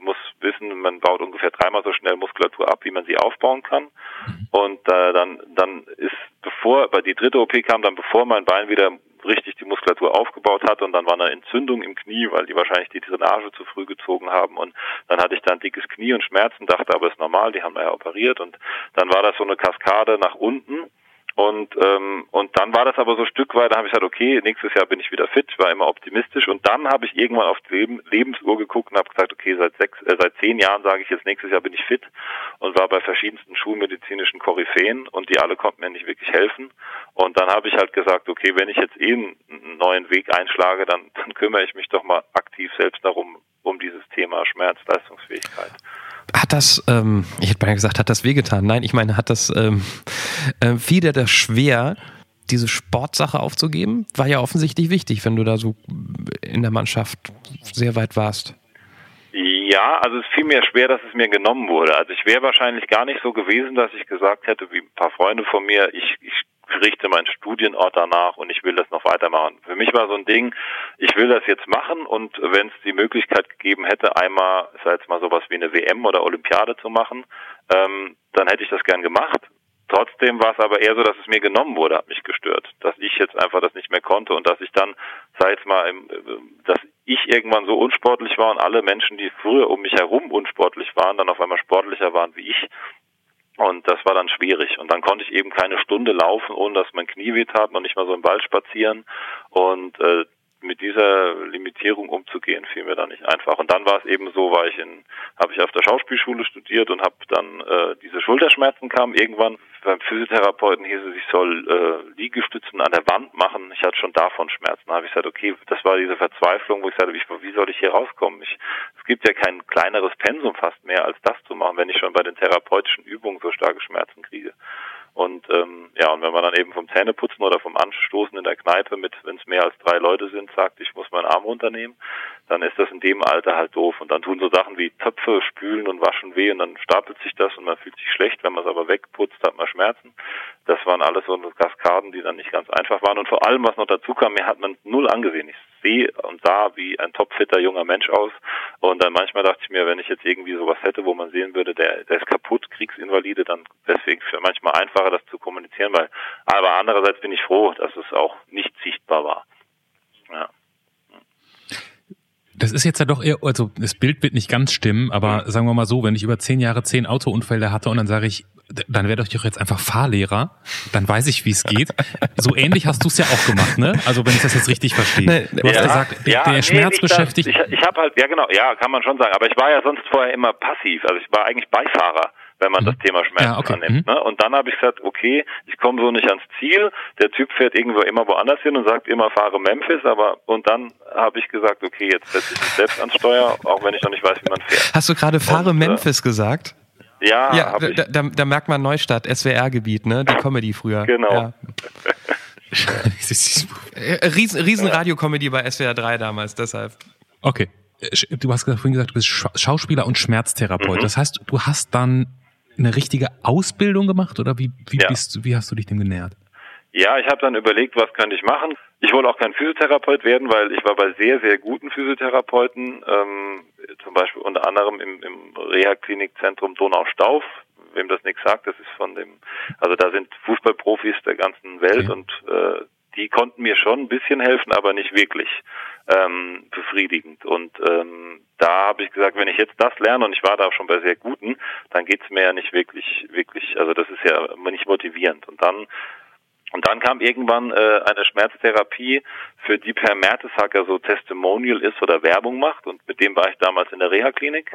muss wissen, man baut ungefähr dreimal so schnell Muskulatur ab, wie man sie aufbauen kann. Mhm. Und äh, dann, dann ist bevor, weil die dritte OP kam, dann bevor mein Bein wieder richtig die Muskulatur aufgebaut hatte und dann war eine Entzündung im Knie, weil die wahrscheinlich die Drainage zu früh gezogen haben und dann hatte ich dann dickes Knie und Schmerzen, dachte aber ist normal, die haben da ja operiert und dann war das so eine Kaskade nach unten und, ähm, und dann war das aber so ein Stück weit, da habe ich gesagt, okay, nächstes Jahr bin ich wieder fit, war immer optimistisch. Und dann habe ich irgendwann auf die Leben, Lebensuhr geguckt und habe gesagt, okay, seit sechs, äh, seit zehn Jahren sage ich jetzt, nächstes Jahr bin ich fit und war bei verschiedensten schulmedizinischen Koryphäen und die alle konnten mir nicht wirklich helfen. Und dann habe ich halt gesagt, okay, wenn ich jetzt eh einen neuen Weg einschlage, dann, dann kümmere ich mich doch mal aktiv selbst darum, um dieses Thema Schmerzleistungsfähigkeit hat das, ähm, ich hätte mal gesagt, hat das wehgetan? Nein, ich meine, hat das, ähm, äh, fiel dir das schwer, diese Sportsache aufzugeben? War ja offensichtlich wichtig, wenn du da so in der Mannschaft sehr weit warst. Ja, also es fiel mir schwer, dass es mir genommen wurde. Also ich wäre wahrscheinlich gar nicht so gewesen, dass ich gesagt hätte, wie ein paar Freunde von mir, ich, ich richte meinen Studienort danach und ich will das noch weitermachen. Für mich war so ein Ding, ich will das jetzt machen und wenn es die Möglichkeit gegeben hätte, einmal, sei jetzt mal sowas wie eine WM oder Olympiade zu machen, ähm, dann hätte ich das gern gemacht. Trotzdem war es aber eher so, dass es mir genommen wurde, hat mich gestört, dass ich jetzt einfach das nicht mehr konnte und dass ich dann, sei jetzt mal, im, dass ich irgendwann so unsportlich war und alle Menschen, die früher um mich herum unsportlich waren, dann auf einmal sportlicher waren wie ich und das war dann schwierig. Und dann konnte ich eben keine Stunde laufen, ohne dass mein Knie weh tat, noch nicht mal so im Wald spazieren. Und äh, mit dieser Limitierung umzugehen, fiel mir dann nicht einfach. Und dann war es eben so, war ich in, habe ich auf der Schauspielschule studiert und habe dann äh, diese Schulterschmerzen kamen irgendwann. Beim Physiotherapeuten hieß es, ich soll äh, Liegestützen an der Wand machen. Ich hatte schon davon Schmerzen. Da habe ich gesagt, okay, das war diese Verzweiflung, wo ich sagte, wie, soll ich hier rauskommen? Ich, es gibt ja kein kleineres Pensum fast mehr, als das zu machen, wenn ich schon bei den therapeutischen Übungen so starke Schmerzen kriege. Und ähm, ja, und wenn man dann eben vom Zähneputzen oder vom Anstoßen in der Kneipe mit, wenn es mehr als drei Leute sind, sagt, ich muss meinen Arm runternehmen, dann ist das in dem Alter halt doof. Und dann tun so Sachen wie Töpfe spülen und waschen weh und dann stapelt sich das und man fühlt sich schlecht. Wenn man es aber wegputzt, hat man Schmerzen. Das waren alles so Kaskaden, die dann nicht ganz einfach waren. Und vor allem, was noch dazu kam, mir hat man null angesehen. Ich sehe und sah wie ein topfitter junger Mensch aus. Und dann manchmal dachte ich mir, wenn ich jetzt irgendwie sowas hätte, wo man sehen würde, der, der ist kaputt, Kriegsinvalide, dann deswegen für manchmal einfacher, das zu kommunizieren, weil, aber andererseits bin ich froh, dass es auch nicht sichtbar war. Ja. Das ist jetzt ja doch eher, also das Bild wird nicht ganz stimmen, aber sagen wir mal so, wenn ich über zehn Jahre zehn Autounfälle hatte und dann sage ich, dann werde ich doch jetzt einfach Fahrlehrer, dann weiß ich, wie es geht. So ähnlich hast du es ja auch gemacht, ne? Also wenn ich das jetzt richtig verstehe. Nee, du hast ja, gesagt, der, ja, der nee, Schmerz beschäftigt. Ich, ich habe halt, ja genau, ja, kann man schon sagen, aber ich war ja sonst vorher immer passiv, also ich war eigentlich Beifahrer wenn man mhm. das Thema Schmerzen ja, okay. annimmt. Mhm. Ne? Und dann habe ich gesagt, okay, ich komme so nicht ans Ziel. Der Typ fährt irgendwo immer woanders hin und sagt immer, fahre Memphis. Aber und dann habe ich gesagt, okay, jetzt setze ich mich selbst ans Steuer, auch wenn ich noch nicht weiß, wie man fährt. Hast du gerade fahre und, äh, Memphis äh, gesagt? Ja, Ja, hab da, ich. da, da merkt man Neustadt, SWR-Gebiet, ne? Die Comedy früher. Genau. Ja. Äh, Riesen, riesen Radio-Comedy bei SWR 3 damals, deshalb. okay. Du hast vorhin gesagt, du bist Scha- Schauspieler und Schmerztherapeut. Mhm. Das heißt, du hast dann eine richtige Ausbildung gemacht oder wie, wie, Ja. bist, du- wie hast du dich dem genähert? Ja, ich habe dann überlegt, was könnte ich machen. Ich wollte auch kein Physiotherapeut werden, weil ich war bei sehr, sehr guten Physiotherapeuten, ähm, zum Beispiel unter anderem im, im Reha-Klinikzentrum Donaustauf. Wem das nichts sagt, das ist von dem, also da sind Fußballprofis der ganzen Welt Okay. und äh, die konnten mir schon ein bisschen helfen, aber nicht wirklich ähm, befriedigend. Und ähm, da habe ich gesagt, wenn ich jetzt das lerne und ich war da auch schon bei sehr guten, dann geht's mir ja nicht wirklich, wirklich, also das ist ja nicht motivierend. Und dann und dann kam irgendwann äh, eine Schmerztherapie, für die Per Mertesacker so Testimonial ist oder Werbung macht. Und mit dem war ich damals in der Reha-Klinik.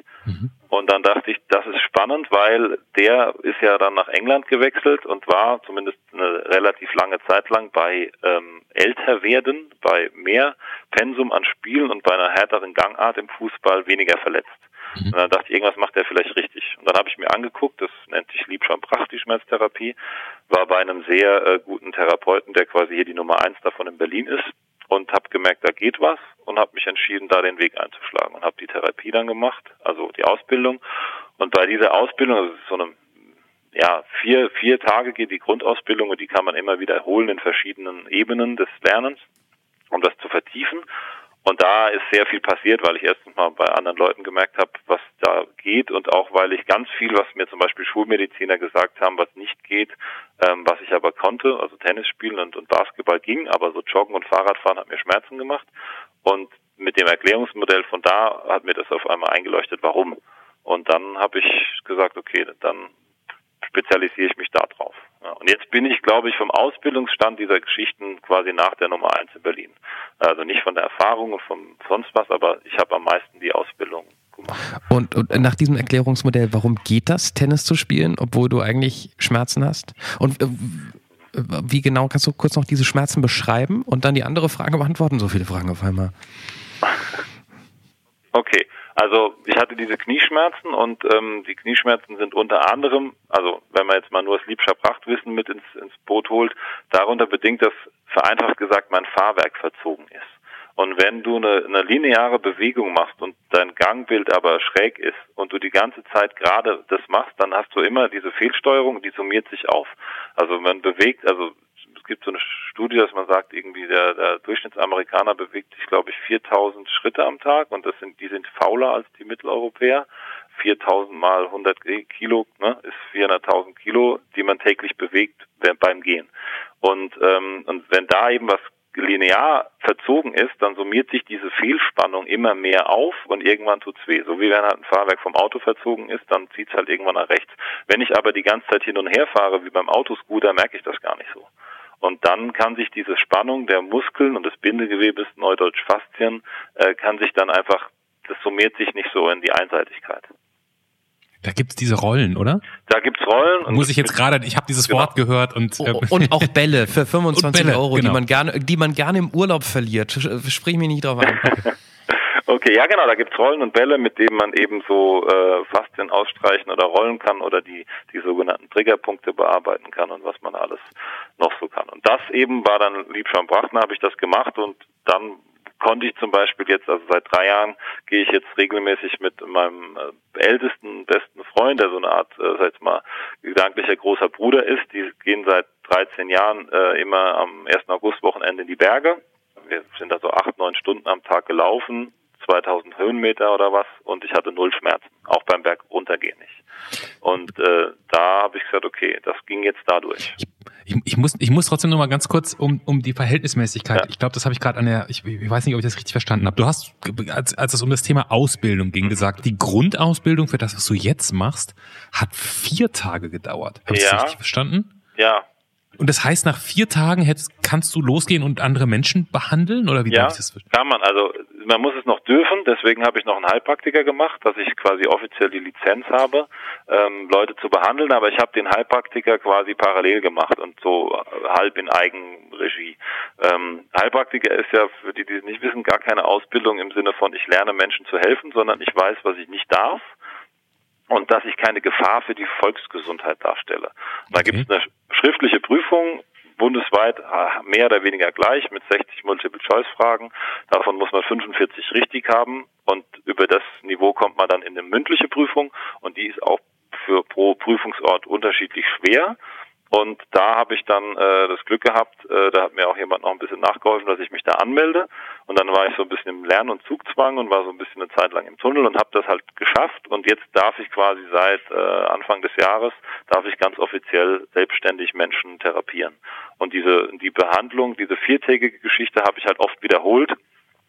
Und dann dachte ich, das ist spannend, weil der ist ja dann nach England gewechselt und war zumindest eine relativ lange Zeit lang bei ähm, Älterwerden, bei mehr Pensum an Spielen und bei einer härteren Gangart im Fußball weniger verletzt. Und dann dachte ich, irgendwas macht er vielleicht richtig. Und dann habe ich mir angeguckt, das nennt sich Liebscham Pracht, die Schmerztherapie, war bei einem sehr äh, guten Therapeuten, der quasi hier die Nummer eins davon in Berlin ist und habe gemerkt, da geht was und habe mich entschieden, da den Weg einzuschlagen und habe die Therapie dann gemacht, also die Ausbildung. Und bei dieser Ausbildung, ist so eine ja, vier, vier Tage geht die Grundausbildung und die kann man immer wiederholen in verschiedenen Ebenen des Lernens, um das zu vertiefen. Und da ist sehr viel passiert, weil ich erstens mal bei anderen Leuten gemerkt habe, was da geht und auch weil ich ganz viel, was mir zum Beispiel Schulmediziner gesagt haben, was nicht geht, ähm, was ich aber konnte, also Tennis spielen und, und Basketball ging, aber so Joggen und Fahrradfahren hat mir Schmerzen gemacht. Und mit dem Erklärungsmodell von da hat mir das auf einmal eingeleuchtet, warum. Und dann habe ich gesagt, okay, dann spezialisiere ich mich da drauf. Ja, und jetzt bin ich, glaube ich, vom Ausbildungsstand dieser Geschichten quasi nach der Nummer eins in Berlin. Also nicht von der Erfahrung und von sonst was, aber ich habe am meisten die Ausbildung gemacht. Und, und nach diesem Erklärungsmodell, warum geht das, Tennis zu spielen, obwohl du eigentlich Schmerzen hast? Und äh, wie genau kannst du kurz noch diese Schmerzen beschreiben und dann die andere Frage beantworten? So viele Fragen auf einmal. Okay, also ich hatte diese Knieschmerzen und ähm, die Knieschmerzen sind unter anderem, also wenn man jetzt mal nur das Liebscher Prachtwissen mit ins, ins Boot holt, darunter bedingt, dass vereinfacht gesagt mein Fahrwerk verzogen ist. Und wenn du eine, eine lineare Bewegung machst und dein Gangbild aber schräg ist und du die ganze Zeit gerade das machst, dann hast du immer diese Fehlsteuerung, die summiert sich auf. Also man bewegt, also gibt so eine Studie, dass man sagt, irgendwie der, der Durchschnittsamerikaner bewegt sich, glaube ich, 4000 Schritte am Tag und das sind, die sind fauler als die Mitteleuropäer. 4000 mal 100 Kilo ne, ist 400.000 Kilo, die man täglich bewegt beim Gehen. Und, ähm, und wenn da eben was linear verzogen ist, dann summiert sich diese Fehlspannung immer mehr auf und irgendwann tut's weh. So wie wenn halt ein Fahrwerk vom Auto verzogen ist, dann zieht's halt irgendwann nach rechts. Wenn ich aber die ganze Zeit hin und her fahre, wie beim Autoscooter, merke ich das gar nicht so. Und dann kann sich diese Spannung der Muskeln und des Bindegewebes, neudeutsch Faszien, äh, kann sich dann einfach, das summiert sich nicht so in die Einseitigkeit. Da gibt's diese Rollen, oder? Da gibt's Rollen. Und Muss ich jetzt gerade, ich habe dieses Genau. Wort gehört und äh, Und auch Bälle für 25 Und Bälle, Euro, die, genau. man gerne, die man gerne im Urlaub verliert. Sch- Sprich mich nicht drauf an. Okay, ja genau, da gibt's Rollen und Bälle, mit denen man eben so äh, Faszien ausstreichen oder rollen kann oder die, die sogenannten Triggerpunkte bearbeiten kann und was man alles noch so kann. Und das eben war dann Liebscham Brachtner, habe ich das gemacht und dann konnte ich zum Beispiel jetzt, also seit drei Jahren, gehe ich jetzt regelmäßig mit meinem äh, ältesten, besten Freund, der so eine Art, äh, sag ich mal, gedanklicher großer Bruder ist. Die gehen seit 13 Jahren äh, immer am 1. August-Wochenende in die Berge. Wir sind da so acht, neun Stunden am Tag gelaufen, 2000 Höhenmeter oder was und ich hatte null Schmerzen, auch beim Berg runtergehen nicht. Und äh, da habe ich gesagt, okay, das ging jetzt dadurch. ich, ich, muss, ich muss trotzdem noch mal ganz kurz um, um die Verhältnismäßigkeit. Ja. Ich glaube, das habe ich gerade an der, ich, ich weiß nicht, ob ich das richtig verstanden habe. Du hast, als, als es um das Thema Ausbildung ging, gesagt, die Grundausbildung für das, was du jetzt machst, hat vier Tage gedauert. Habe ich Ja. das richtig verstanden? Ja, Und das heißt, nach vier Tagen hättest, kannst du losgehen und andere Menschen behandeln? Oder wie Ja, darf ich das verstehen? kann man. Also man muss es noch dürfen, deswegen habe ich noch einen Heilpraktiker gemacht, dass ich quasi offiziell die Lizenz habe, ähm, Leute zu behandeln, aber ich habe den Heilpraktiker quasi parallel gemacht und so äh, halb in Eigenregie. Ähm, Heilpraktiker ist ja, für die, die es nicht wissen, gar keine Ausbildung im Sinne von, ich lerne Menschen zu helfen, sondern ich weiß, was ich nicht darf und dass ich keine Gefahr für die Volksgesundheit darstelle. Da okay. gibt es eine schriftliche Prüfung, bundesweit ah, mehr oder weniger gleich mit 60 Multiple-Choice-Fragen. Davon muss man 45 richtig haben und über das Niveau kommt man dann in eine mündliche Prüfung und die ist auch für pro Prüfungsort unterschiedlich schwer. Und da habe ich dann äh, das Glück gehabt, äh, da hat mir auch jemand noch ein bisschen nachgeholfen, dass ich mich da anmelde. Und dann war ich so ein bisschen im Lern- und Zugzwang und war so ein bisschen eine Zeit lang im Tunnel und habe das halt geschafft. Und jetzt darf ich quasi seit äh, Anfang des Jahres, darf ich ganz offiziell selbstständig Menschen therapieren. Und diese die Behandlung, diese viertägige Geschichte habe ich halt oft wiederholt.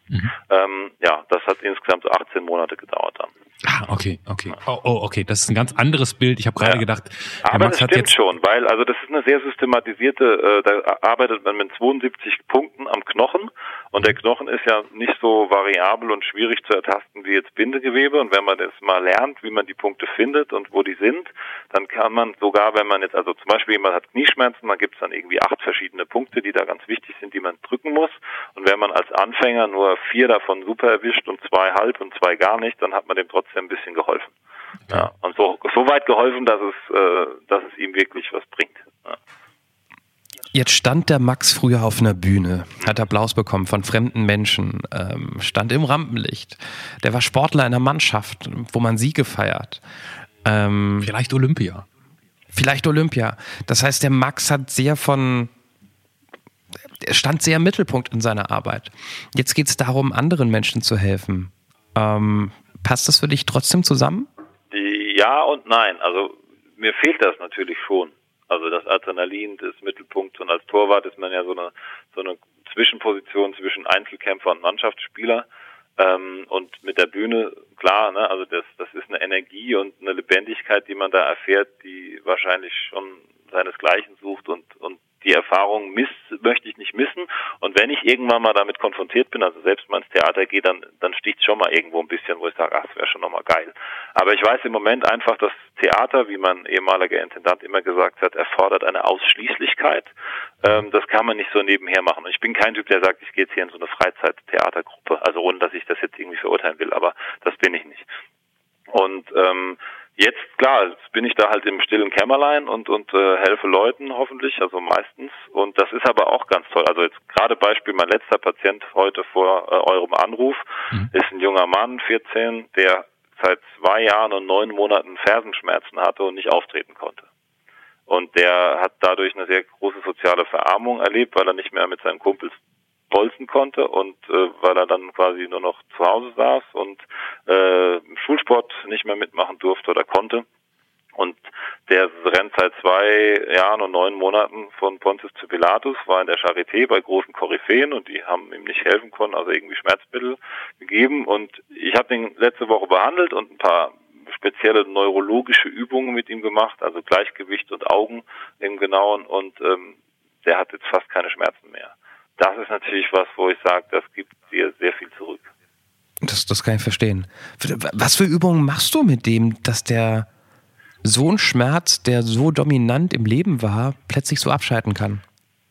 Mhm. Ähm, ja, das hat insgesamt so 18 Monate gedauert dann. Ah, okay, okay. Oh, oh, okay, das ist ein ganz anderes Bild. Ich habe gerade ja. gedacht, aber Max das stimmt schon, weil also das ist eine sehr systematisierte, äh, da arbeitet man mit 72 Punkten am Knochen und der Knochen ist ja nicht so variabel und schwierig zu ertasten wie jetzt Bindegewebe und wenn man das mal lernt, wie man die Punkte findet und wo die sind, dann kann man sogar, wenn man jetzt also zum Beispiel jemand hat Knieschmerzen, dann gibt es dann irgendwie acht verschiedene Punkte, die da ganz wichtig sind, die man drücken muss wenn man als Anfänger nur vier davon super erwischt und zwei halb und zwei gar nicht, dann hat man dem trotzdem ein bisschen geholfen. Ja, und so, so weit geholfen, dass es, äh, dass es ihm wirklich was bringt. Ja. Jetzt stand der Max früher auf einer Bühne, hat Applaus bekommen von fremden Menschen, ähm, stand im Rampenlicht. Der war Sportler in einer Mannschaft, wo man Siege feiert. Ähm, vielleicht Olympia. Vielleicht Olympia. Das heißt, der Max hat sehr von, stand sehr im Mittelpunkt in seiner Arbeit. Jetzt geht es darum, anderen Menschen zu helfen. Ähm, Passt das für dich trotzdem zusammen? Ja und nein. Also mir fehlt das natürlich schon. Also das Adrenalin des Mittelpunkts und als Torwart ist man ja so eine so eine Zwischenposition zwischen Einzelkämpfer und Mannschaftsspieler. Ähm, und mit der Bühne, klar, ne, also das, das ist eine Energie und eine Lebendigkeit, die man da erfährt, die wahrscheinlich schon seinesgleichen sucht und, und die Erfahrung miss, möchte ich nicht missen. Und wenn ich irgendwann mal damit konfrontiert bin, also selbst mal ins Theater gehe, dann, dann sticht schon mal irgendwo ein bisschen, wo ich sage, ach, das wäre schon nochmal geil. Aber ich weiß im Moment einfach, dass Theater, wie mein ehemaliger Intendant immer gesagt hat, erfordert eine Ausschließlichkeit. Ähm, das kann man nicht so nebenher machen. Und ich bin kein Typ, der sagt, ich gehe jetzt hier in so eine Freizeittheatergruppe. Also ohne, dass ich das jetzt irgendwie verurteilen will, aber das bin ich nicht. Und ähm, Jetzt, klar, jetzt bin ich da halt im stillen Kämmerlein und, und äh, helfe Leuten hoffentlich, also meistens. Und das ist aber auch ganz toll. Also jetzt gerade Beispiel, mein letzter Patient heute vor äh, eurem Anruf mhm. ist ein junger Mann, 14, der seit zwei Jahren und neun Monaten Fersenschmerzen hatte und nicht auftreten konnte. Und der hat dadurch eine sehr große soziale Verarmung erlebt, weil er nicht mehr mit seinen Kumpels bolzen konnte und äh, weil er dann quasi nur noch zu Hause saß und äh, Schulsport nicht mehr mitmachen durfte oder konnte. Und der rennt seit zwei Jahren und neun Monaten von Pontius zu Pilatus, war in der Charité bei großen Koryphäen und die haben ihm nicht helfen können, also irgendwie Schmerzmittel gegeben. Und ich habe den letzte Woche behandelt und ein paar spezielle neurologische Übungen mit ihm gemacht, also Gleichgewicht und Augen im Genauen und ähm, der hat jetzt fast keine Schmerzen mehr das ist natürlich was, wo ich sage, das gibt dir sehr viel zurück. Das, das kann ich verstehen. Was für Übungen machst du mit dem, dass der so ein Schmerz, der so dominant im Leben war, plötzlich so abschalten kann?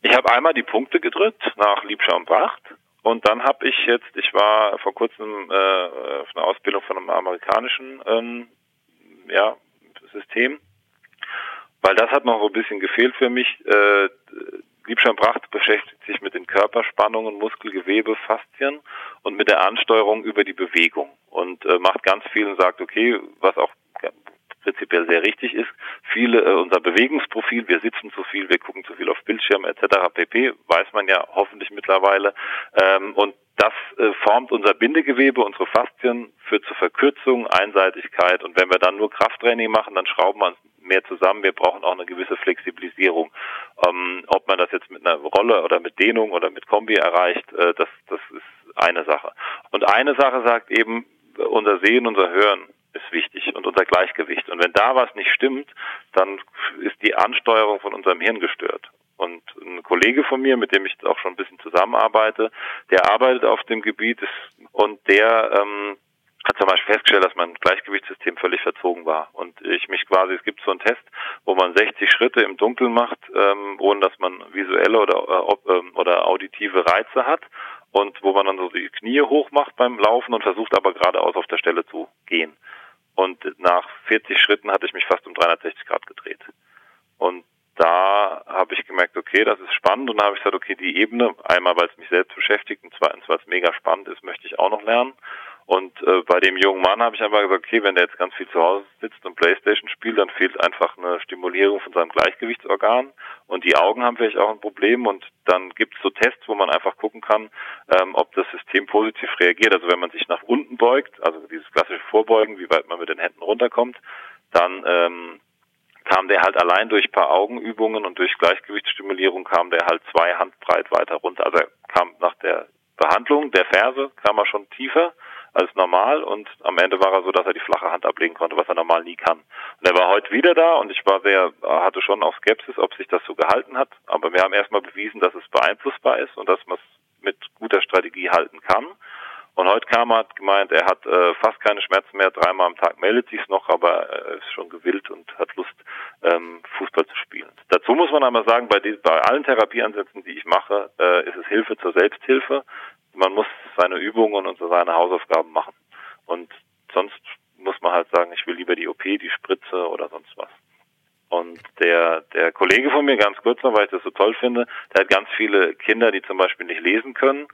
Ich habe einmal die Punkte gedrückt nach Liebschau und Pracht und dann habe ich jetzt, ich war vor kurzem äh, auf einer Ausbildung von einem amerikanischen ähm, ja, System, weil das hat noch so ein bisschen gefehlt für mich. Äh, Liebschein Bracht beschäftigt sich mit den Körperspannungen, Muskelgewebe, Faszien und mit der Ansteuerung über die Bewegung und äh, macht ganz viel und sagt, okay, was auch prinzipiell sehr richtig ist, viele äh, unser Bewegungsprofil, wir sitzen zu viel, wir gucken zu viel auf Bildschirm etc. pp. weiß man ja hoffentlich mittlerweile ähm, und das äh, formt unser Bindegewebe, unsere Faszien, führt zur Verkürzung, Einseitigkeit und wenn wir dann nur Krafttraining machen, dann schrauben wir uns mehr zusammen. Wir brauchen auch eine gewisse Flexibilisierung. Ähm, ob man das jetzt mit einer Rolle oder mit Dehnung oder mit Kombi erreicht, äh, das, das ist eine Sache. Und eine Sache sagt eben, unser Sehen, unser Hören ist wichtig und unser Gleichgewicht. Und wenn da was nicht stimmt, dann ist die Ansteuerung von unserem Hirn gestört. Und ein Kollege von mir, mit dem ich auch schon ein bisschen zusammenarbeite, der arbeitet auf dem Gebiet und der ähm, hat zum Beispiel festgestellt, dass mein Gleichgewichtssystem völlig verzogen war. Und ich mich quasi, es gibt so einen Test, wo man 60 Schritte im Dunkeln macht, ähm, ohne dass man visuelle oder, äh, ähm, oder auditive Reize hat und wo man dann so die Knie hoch macht beim Laufen und versucht aber geradeaus auf der Stelle zu gehen. Und nach 40 Schritten hatte ich mich fast um 360 Grad gedreht. Und da habe ich gemerkt, okay, das ist spannend und dann habe ich gesagt, okay, die Ebene, einmal weil es mich selbst beschäftigt und zweitens weil es mega spannend ist, möchte ich auch noch lernen. Und äh, bei dem jungen Mann habe ich einfach gesagt, okay, wenn der jetzt ganz viel zu Hause sitzt und Playstation spielt, dann fehlt einfach eine Stimulierung von seinem Gleichgewichtsorgan und die Augen haben vielleicht auch ein Problem und dann gibt es so Tests, wo man einfach gucken kann, ähm, ob das System positiv reagiert. Also wenn man sich nach unten beugt, also dieses klassische Vorbeugen, wie weit man mit den Händen runterkommt, dann ähm, kam der halt allein durch paar Augenübungen und durch Gleichgewichtsstimulierung kam der halt zwei Handbreit weiter runter. Also er kam nach der Behandlung der Ferse kam er schon tiefer als normal und am Ende war er so, dass er die flache Hand ablegen konnte, was er normal nie kann. Und er war heute wieder da und ich war sehr, hatte schon auch Skepsis, ob sich das so gehalten hat. Aber wir haben erstmal bewiesen, dass es beeinflussbar ist und dass man es mit guter Strategie halten kann. Und heute kam er, hat gemeint, er hat äh, fast keine Schmerzen mehr, dreimal am Tag meldet sich's noch, aber er ist schon gewillt und hat Lust, ähm, Fußball zu spielen. Dazu muss man aber sagen, bei, die, bei allen Therapieansätzen, die ich mache, äh, ist es Hilfe zur Selbsthilfe. Man muss seine Übungen und so seine Hausaufgaben machen. Und sonst muss man halt sagen, ich will lieber die OP, die Spritze oder sonst was. Und der, der Kollege von mir, ganz kurz noch, weil ich das so toll finde, der hat ganz viele Kinder, die zum Beispiel nicht lesen können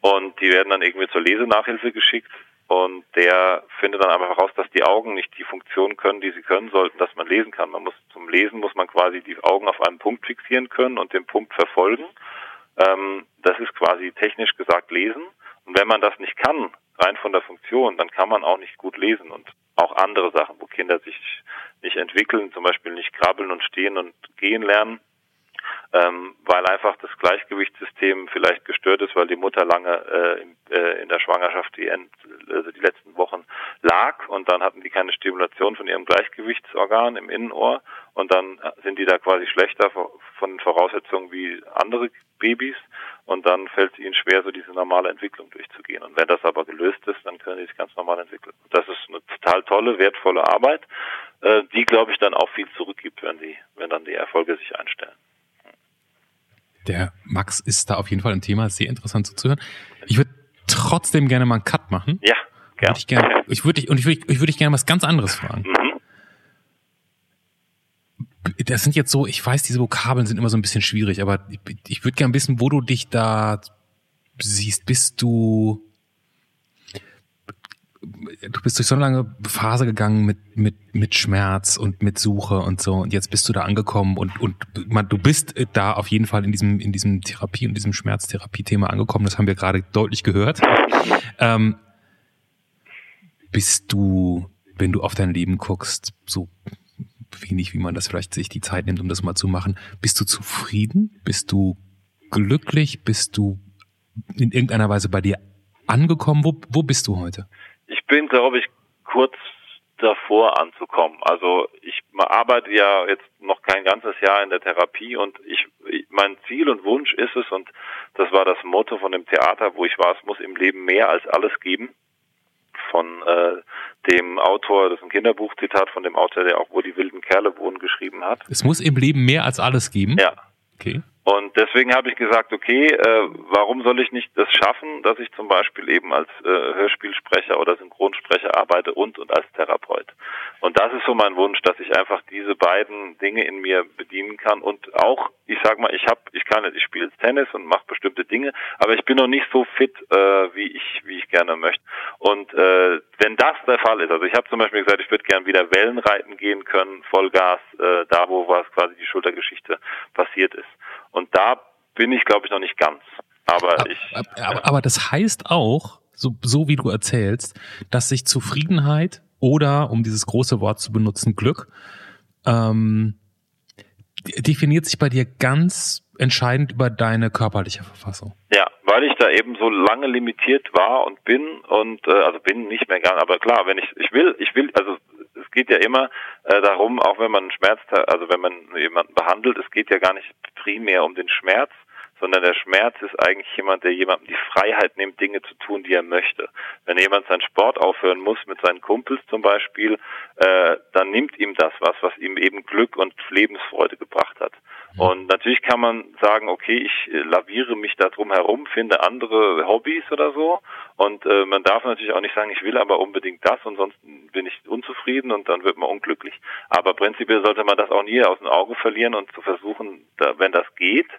und die werden dann irgendwie zur Lesenachhilfe geschickt und der findet dann einfach heraus, dass die Augen nicht die Funktion können, die sie können sollten, dass man lesen kann. Man muss zum Lesen muss man quasi die Augen auf einen Punkt fixieren können und den Punkt verfolgen. Ähm, das ist quasi technisch gesagt lesen. Und wenn man das nicht kann, rein von der Funktion, dann kann man auch nicht gut lesen und auch andere Sachen, wo Kinder sich nicht entwickeln, zum Beispiel nicht krabbeln und stehen und gehen lernen, ähm, weil einfach das Gleichgewichtssystem vielleicht gestört ist, weil die Mutter lange äh, in, äh, in der Schwangerschaft die, End, also die letzten Wochen lag und dann hatten die keine Stimulation von ihrem Gleichgewichtsorgan im Innenohr und dann sind die da quasi schlechter von Voraussetzungen wie andere Babys und dann fällt es ihnen schwer, so diese normale Entwicklung durchzugehen. Und wenn das aber gelöst ist, dann können sie sich ganz normal entwickeln. Das ist eine total tolle, wertvolle Arbeit, äh, die, glaube ich, dann auch viel zurückgibt, wenn die, wenn dann die Erfolge sich einstellen. Der Max ist da auf jeden Fall ein Thema, sehr interessant zuzuhören. Ich würde trotzdem gerne mal einen Cut machen. Ja, gerne. Ich, gerne, ich würde dich, und ich würde ich würde dich gerne was ganz anderes fragen. Mhm. Das sind jetzt so, ich weiß, diese Vokabeln sind immer so ein bisschen schwierig, aber ich, ich würde gerne wissen, wo du dich da siehst. Bist du du bist durch so eine lange Phase gegangen mit, mit, mit Schmerz und mit Suche und so. Und jetzt bist du da angekommen und, und man, du bist da auf jeden Fall in diesem, in diesem Therapie und diesem Schmerztherapie-Thema angekommen. Das haben wir gerade deutlich gehört. Ähm, bist du, wenn du auf dein Leben guckst, so wenig, wie man das vielleicht sich die Zeit nimmt, um das mal zu machen, bist du zufrieden? Bist du glücklich? Bist du in irgendeiner Weise bei dir angekommen? Wo, wo bist du heute? Ich bin, glaube ich, kurz davor anzukommen. Also ich arbeite ja jetzt noch kein ganzes Jahr in der Therapie und ich, mein Ziel und Wunsch ist es und das war das Motto von dem Theater, wo ich war, es muss im Leben mehr als alles geben. Von äh, dem Autor, das ist ein Kinderbuchzitat von dem Autor, der auch Wo die wilden Kerle wohnen geschrieben hat. Es muss im Leben mehr als alles geben. Ja. Okay. Und deswegen habe ich gesagt, okay, äh, warum soll ich nicht das schaffen, dass ich zum Beispiel eben als äh, Hörspielsprecher oder Synchronsprecher arbeite und und als Therapeut. Und das ist so mein Wunsch, dass ich einfach diese beiden Dinge in mir bedienen kann und auch, ich sag mal, ich habe, ich kann, ich spiele Tennis und mache bestimmte Dinge, aber ich bin noch nicht so fit, äh, wie ich wie ich gerne möchte. Und äh, wenn das der Fall ist, also ich habe zum Beispiel gesagt, ich würde gerne wieder Wellen reiten gehen können, Vollgas, äh, da wo was quasi die Schultergeschichte passiert ist. Und da bin ich, glaube ich, noch nicht ganz. Aber, aber ich. Aber, aber das heißt auch, so, so wie du erzählst, dass sich Zufriedenheit oder, um dieses große Wort zu benutzen, Glück, ähm, definiert sich bei dir ganz entscheidend über deine körperliche Verfassung. Ja, weil ich da eben so lange limitiert war und bin und äh, also bin nicht mehr gern, aber klar, wenn ich ich will, ich will, also es geht ja immer äh, darum, auch wenn man Schmerz, also wenn man jemanden behandelt, es geht ja gar nicht primär um den Schmerz, sondern der Schmerz ist eigentlich jemand, der jemandem die Freiheit nimmt, Dinge zu tun, die er möchte. Wenn jemand seinen Sport aufhören muss mit seinen Kumpels zum Beispiel, äh, dann nimmt ihm das was, was ihm eben Glück und Lebensfreude gebracht hat. Und natürlich kann man sagen, okay, ich äh, laviere mich da drum herum, finde andere Hobbys oder so. Und äh, man darf natürlich auch nicht sagen, ich will aber unbedingt das und sonst bin ich unzufrieden und dann wird man unglücklich. Aber prinzipiell sollte man das auch nie aus dem Auge verlieren und zu versuchen, da, wenn das geht,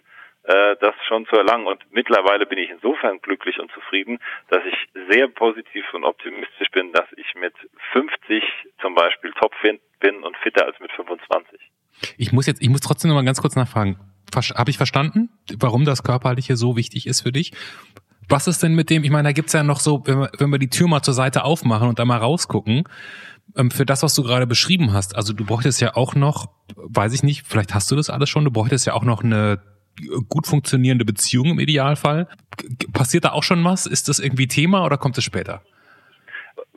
äh, das schon zu erlangen. Und mittlerweile bin ich insofern glücklich und zufrieden, dass ich sehr positiv und optimistisch bin, dass ich mit 50 zum Beispiel topfit bin und fitter als mit 25. Ich muss jetzt, ich muss trotzdem noch mal ganz kurz nachfragen. Habe ich verstanden, warum das Körperliche so wichtig ist für dich? Was ist denn mit dem, ich meine, da gibt's ja noch so, wenn wir, wenn wir die Tür mal zur Seite aufmachen und da mal rausgucken, ähm, für das, was du gerade beschrieben hast, also du bräuchtest ja auch noch, weiß ich nicht, vielleicht hast du das alles schon, du bräuchtest ja auch noch eine gut funktionierende Beziehung im Idealfall. Passiert da auch schon was? Ist das irgendwie Thema oder kommt es später?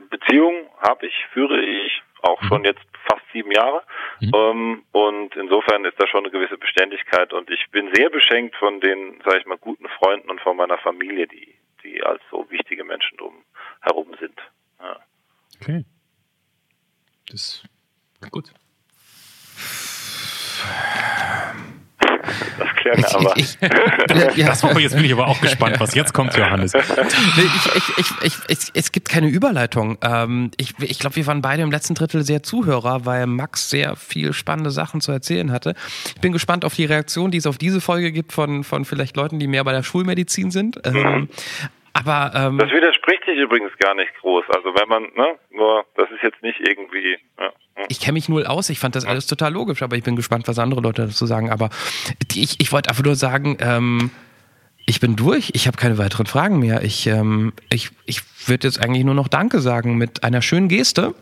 Beziehung habe ich, führe ich auch schon jetzt fast sieben Jahre. Mhm. Ähm, und insofern ist da schon eine gewisse Beständigkeit und ich bin sehr beschenkt von den, sage ich mal, guten Freunden und von meiner Familie, die, die als so wichtige Menschen drum herum sind. Ja. Okay. Das gut. Wir aber. Ich, ich, ja, das jetzt bin ich aber auch gespannt, was jetzt kommt, Johannes. Nee, es gibt keine Überleitung. Ähm, ich ich glaube, wir waren beide im letzten Drittel sehr Zuhörer, weil Max sehr viel spannende Sachen zu erzählen hatte. Ich bin gespannt auf die Reaktion, die es auf diese Folge gibt von, von vielleicht Leuten, die mehr bei der Schulmedizin sind. Ähm, mhm. Aber ähm, das widerspricht sich übrigens gar nicht groß. Also wenn man, ne, nur das ist jetzt nicht irgendwie. Ja. Ich kenne mich null aus, ich fand das alles total logisch, aber ich bin gespannt, was andere Leute dazu sagen. Aber ich, ich wollte einfach nur sagen, ähm, ich bin durch, ich habe keine weiteren Fragen mehr. Ich, ähm, ich, ich würde jetzt eigentlich nur noch Danke sagen mit einer schönen Geste.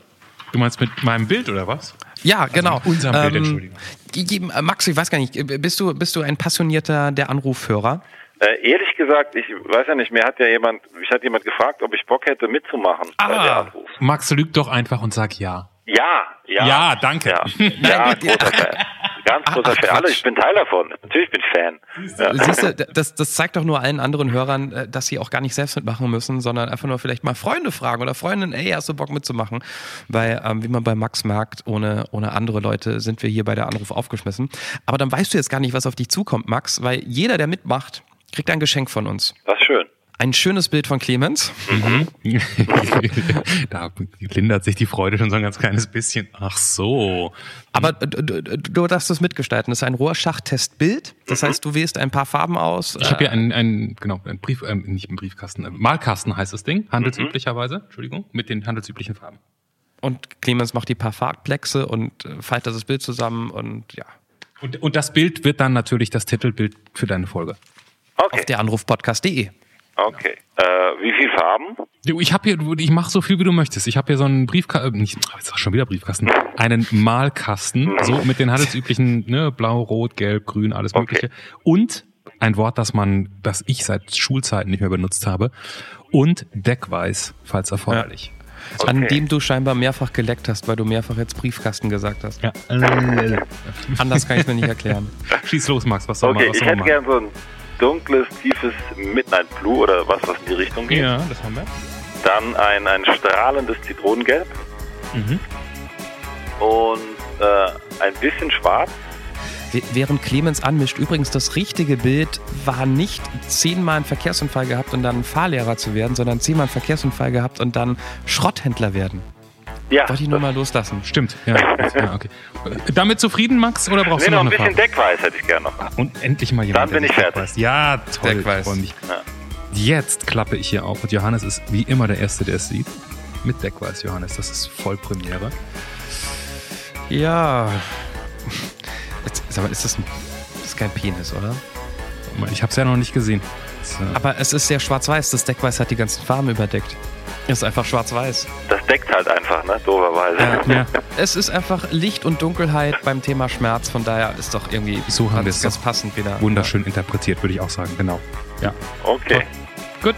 Du meinst mit meinem Bild oder was? Ja, also genau. Mit unserem Bild, ähm, Entschuldigung. Max, ich weiß gar nicht, bist du, bist du ein passionierter der Anrufhörer? Äh, ehrlich gesagt, ich weiß ja nicht, mir hat ja jemand, mich hat jemand gefragt, ob ich Bock hätte mitzumachen ah, bei der Anruf. Max, lüg doch einfach und sag ja. Ja, ja. Ja, danke. Ja, ja großer Fan. Ganz großer Ach, Fan. Alle, ich bin Teil davon. Natürlich bin ich Fan. Ja. Siehst du, das, das zeigt doch nur allen anderen Hörern, äh, dass sie auch gar nicht selbst mitmachen müssen, sondern einfach nur vielleicht mal Freunde fragen oder Freundinnen, ey, hast du Bock mitzumachen? Weil, ähm, wie man bei Max merkt, ohne, ohne andere Leute sind wir hier bei der Anruf aufgeschmissen. Aber dann weißt du jetzt gar nicht, was auf dich zukommt, Max, weil jeder, der mitmacht, kriegt ein Geschenk von uns. Das ist schön. Ein schönes Bild von Clemens. Mhm. da lindert sich die Freude schon so ein ganz kleines bisschen. Ach so. Aber du, du, darfst es mitgestalten. Das ist ein Rohrschachtestbild. Das mhm. heißt, du wählst ein paar Farben aus. Ich habe hier einen, einen, genau, einen Brief, äh, nicht einen Briefkasten, äh, Malkasten heißt das Ding, handelsüblicherweise, Entschuldigung, mit den handelsüblichen Farben. Und Clemens macht die paar Farbplexe und äh, faltet das Bild zusammen und ja. Und, und das Bild wird dann natürlich das Titelbild für deine Folge. Okay. Auf der Anrufpodcast.de. Okay. Äh, wie viel Farben? Ich habe hier, ich mache so viel wie du möchtest. Ich habe hier so einen Briefkasten, äh, nicht, jetzt ist schon wieder Briefkasten, einen Malkasten, mhm. so mit den handelsüblichen, ne, blau, rot, gelb, grün, alles okay. mögliche. Und ein Wort, das man, das ich seit Schulzeiten nicht mehr benutzt habe. Und Deckweiß, falls erforderlich. Ja. Okay. An dem du scheinbar mehrfach geleckt hast, weil du mehrfach jetzt Briefkasten gesagt hast. Ja. Anders kann ich mir nicht erklären. Schieß los, Max, was soll okay, man was ich hätte gerne so ein dunkles, tiefes Midnight Blue oder was, was in die Richtung geht. Ja, das haben wir. Dann ein, ein strahlendes Zitronengelb. Mhm. Und äh, ein bisschen schwarz. Während Clemens anmischt, übrigens das richtige Bild war nicht zehnmal einen Verkehrsunfall gehabt und dann Fahrlehrer zu werden, sondern zehnmal einen Verkehrsunfall gehabt und dann Schrotthändler werden. Ja. Wollte ich nur mal loslassen. Stimmt, ja. ja okay. Damit zufrieden, Max, oder brauchst nee, du noch, noch ein bisschen Deckweiß hätte ich gerne noch. Und endlich mal jemand. Dann bin ich fertig. Weiß. Ja, toll. Mich. Ja. Jetzt klappe ich hier auf und Johannes ist wie immer der Erste, der es sieht. Mit Deckweiß, Johannes. Das ist Vollpremiere. Ja. Jetzt, sag mal, ist das, ein, das ist kein Penis, oder? Ich habe es ja noch nicht gesehen. Äh Aber es ist sehr schwarz-weiß. Das Deckweiß hat die ganzen Farben überdeckt. Ist einfach schwarz-weiß. Das deckt halt einfach, ne? Doverweise. Ja, ja. Es ist einfach Licht und Dunkelheit beim Thema Schmerz, von daher ist doch irgendwie so haben wir es ganz passend wieder. Wunderschön ja. interpretiert, würde ich auch sagen, genau. Ja. Okay. Gut.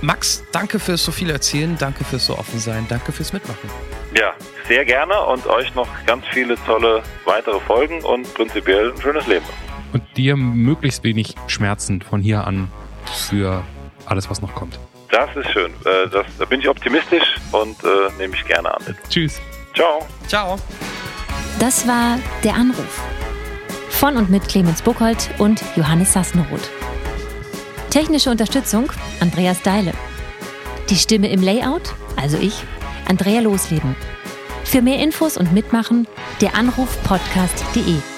Max, danke fürs so viel erzählen, danke fürs so offen sein, danke fürs Mitmachen. Ja, sehr gerne und euch noch ganz viele tolle weitere Folgen und prinzipiell ein schönes Leben. Und dir möglichst wenig Schmerzen von hier an für alles, was noch kommt. Das ist schön. Äh, das, da bin ich optimistisch und äh, nehme ich gerne an. Tschüss. Ciao. Ciao. Das war der Anruf. Von und mit Clemens Buchholz und Johannes Sassenroth. Technische Unterstützung Andreas Deile. Die Stimme im Layout, also ich, Andrea Losleben. Für mehr Infos und Mitmachen der Anruf podcast.de.